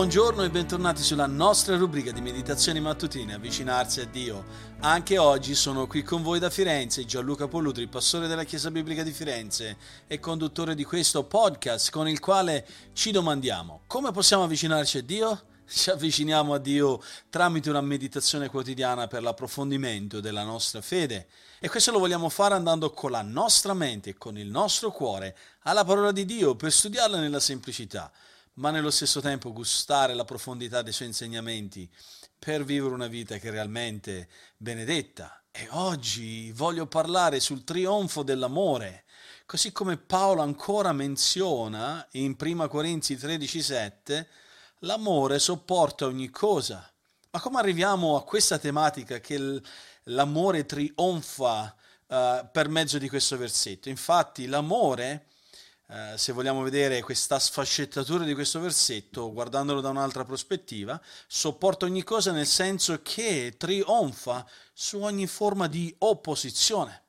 Buongiorno e bentornati sulla nostra rubrica di meditazioni mattutine Avvicinarsi a Dio. Anche oggi sono qui con voi da Firenze Gianluca Pollutri, pastore della Chiesa Biblica di Firenze e conduttore di questo podcast con il quale ci domandiamo come possiamo avvicinarci a Dio? Ci avviciniamo a Dio tramite una meditazione quotidiana per l'approfondimento della nostra fede e questo lo vogliamo fare andando con la nostra mente e con il nostro cuore alla parola di Dio per studiarla nella semplicità ma nello stesso tempo gustare la profondità dei suoi insegnamenti per vivere una vita che è realmente benedetta. E oggi voglio parlare sul trionfo dell'amore, così come Paolo ancora menziona in 1 Corinzi 13:7, l'amore sopporta ogni cosa. Ma come arriviamo a questa tematica che l'amore trionfa uh, per mezzo di questo versetto? Infatti l'amore eh, se vogliamo vedere questa sfaccettatura di questo versetto, guardandolo da un'altra prospettiva, sopporta ogni cosa nel senso che trionfa su ogni forma di opposizione.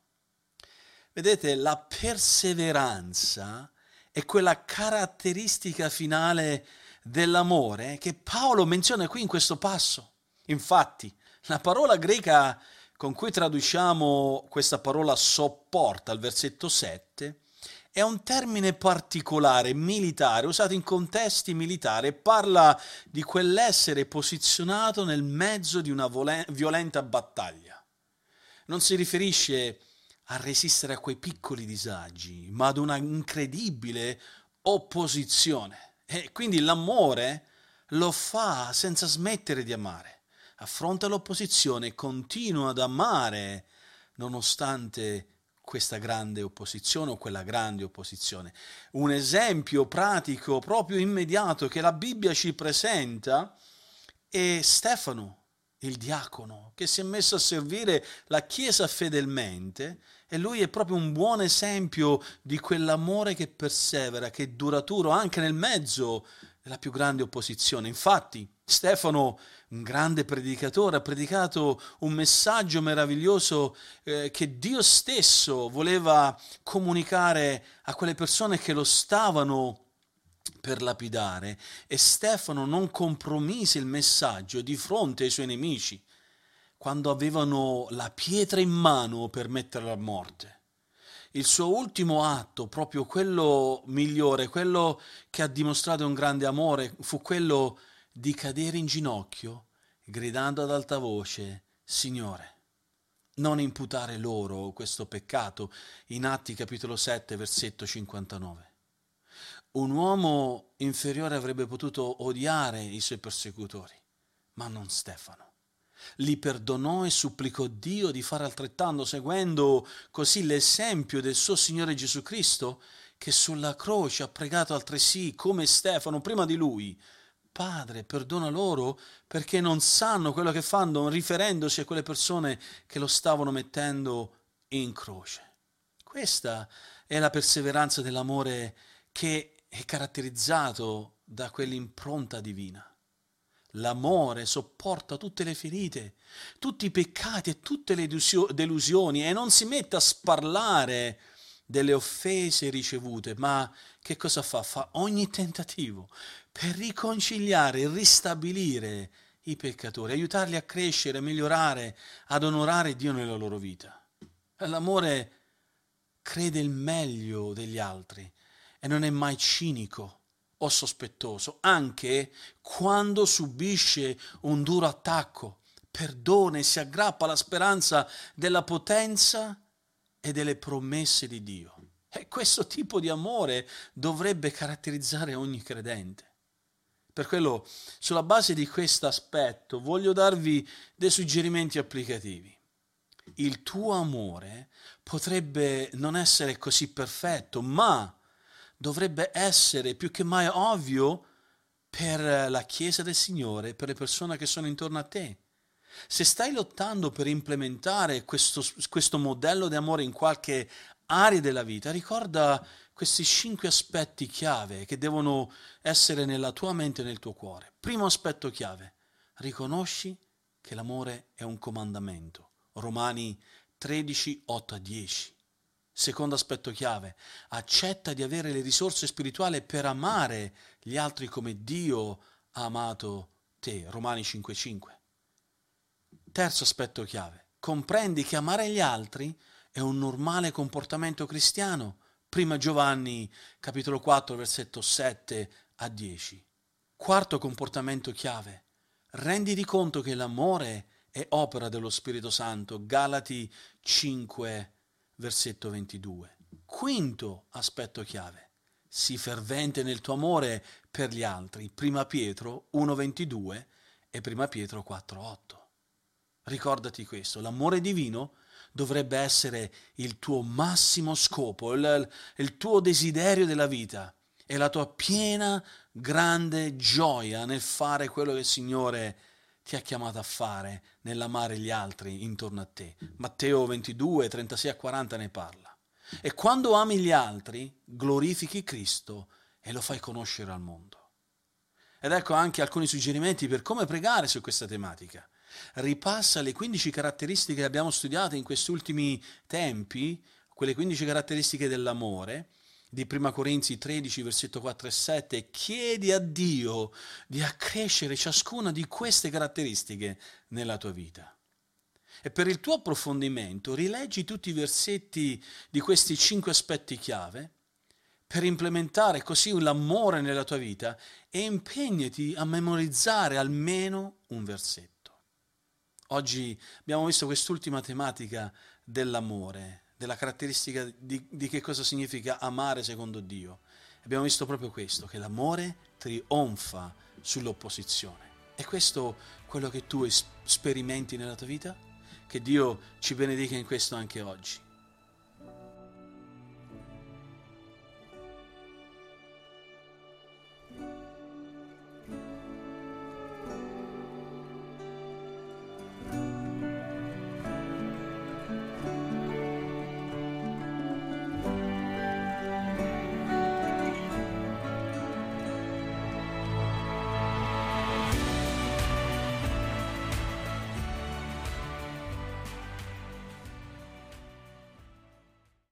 Vedete, la perseveranza è quella caratteristica finale dell'amore che Paolo menziona qui in questo passo. Infatti, la parola greca con cui traduciamo questa parola sopporta al versetto 7 è un termine particolare, militare, usato in contesti militari parla di quell'essere posizionato nel mezzo di una violenta battaglia. Non si riferisce a resistere a quei piccoli disagi, ma ad una incredibile opposizione. E quindi l'amore lo fa senza smettere di amare. Affronta l'opposizione continua ad amare nonostante questa grande opposizione o quella grande opposizione. Un esempio pratico, proprio immediato, che la Bibbia ci presenta è Stefano, il diacono, che si è messo a servire la Chiesa fedelmente e lui è proprio un buon esempio di quell'amore che persevera, che è duraturo anche nel mezzo della più grande opposizione. Infatti, Stefano, un grande predicatore, ha predicato un messaggio meraviglioso eh, che Dio stesso voleva comunicare a quelle persone che lo stavano per lapidare e Stefano non compromise il messaggio di fronte ai suoi nemici quando avevano la pietra in mano per metterlo a morte. Il suo ultimo atto, proprio quello migliore, quello che ha dimostrato un grande amore, fu quello di cadere in ginocchio, gridando ad alta voce, Signore, non imputare loro questo peccato, in Atti capitolo 7, versetto 59. Un uomo inferiore avrebbe potuto odiare i suoi persecutori, ma non Stefano li perdonò e supplicò Dio di fare altrettanto, seguendo così l'esempio del suo Signore Gesù Cristo, che sulla croce ha pregato altresì, come Stefano, prima di lui, Padre, perdona loro perché non sanno quello che fanno, riferendosi a quelle persone che lo stavano mettendo in croce. Questa è la perseveranza dell'amore che è caratterizzato da quell'impronta divina. L'amore sopporta tutte le ferite, tutti i peccati e tutte le delusioni e non si mette a sparlare delle offese ricevute, ma che cosa fa? Fa ogni tentativo per riconciliare ristabilire i peccatori, aiutarli a crescere, migliorare, ad onorare Dio nella loro vita. L'amore crede il meglio degli altri e non è mai cinico o sospettoso, anche quando subisce un duro attacco, perdona e si aggrappa alla speranza della potenza e delle promesse di Dio. E questo tipo di amore dovrebbe caratterizzare ogni credente. Per quello, sulla base di questo aspetto, voglio darvi dei suggerimenti applicativi. Il tuo amore potrebbe non essere così perfetto, ma dovrebbe essere più che mai ovvio per la Chiesa del Signore, per le persone che sono intorno a te. Se stai lottando per implementare questo, questo modello di amore in qualche area della vita, ricorda questi cinque aspetti chiave che devono essere nella tua mente e nel tuo cuore. Primo aspetto chiave, riconosci che l'amore è un comandamento. Romani 13, 8 a 10. Secondo aspetto chiave, accetta di avere le risorse spirituali per amare gli altri come Dio ha amato te, Romani 5:5. Terzo aspetto chiave, comprendi che amare gli altri è un normale comportamento cristiano. Prima Giovanni capitolo 4 versetto 7 a 10. Quarto comportamento chiave, renditi conto che l'amore è opera dello Spirito Santo. Galati 5 versetto 22. Quinto aspetto chiave, sii fervente nel tuo amore per gli altri. Prima Pietro 1:22 e Prima Pietro 4:8. Ricordati questo, l'amore divino dovrebbe essere il tuo massimo scopo, il, il tuo desiderio della vita e la tua piena, grande gioia nel fare quello che il Signore ti ha chiamato a fare, nell'amare gli altri intorno a te. Matteo 22, 36 a 40 ne parla. E quando ami gli altri, glorifichi Cristo e lo fai conoscere al mondo. Ed ecco anche alcuni suggerimenti per come pregare su questa tematica ripassa le 15 caratteristiche che abbiamo studiato in questi ultimi tempi, quelle 15 caratteristiche dell'amore, di 1 Corinzi 13, versetto 4 e 7, chiedi a Dio di accrescere ciascuna di queste caratteristiche nella tua vita. E per il tuo approfondimento rileggi tutti i versetti di questi cinque aspetti chiave per implementare così l'amore nella tua vita e impegnati a memorizzare almeno un versetto. Oggi abbiamo visto quest'ultima tematica dell'amore, della caratteristica di, di, che cosa significa amare secondo Dio. Abbiamo visto proprio questo, che l'amore trionfa sull'opposizione. È questo quello che tu sperimenti nella tua vita? Che Dio ci benedica in questo anche oggi.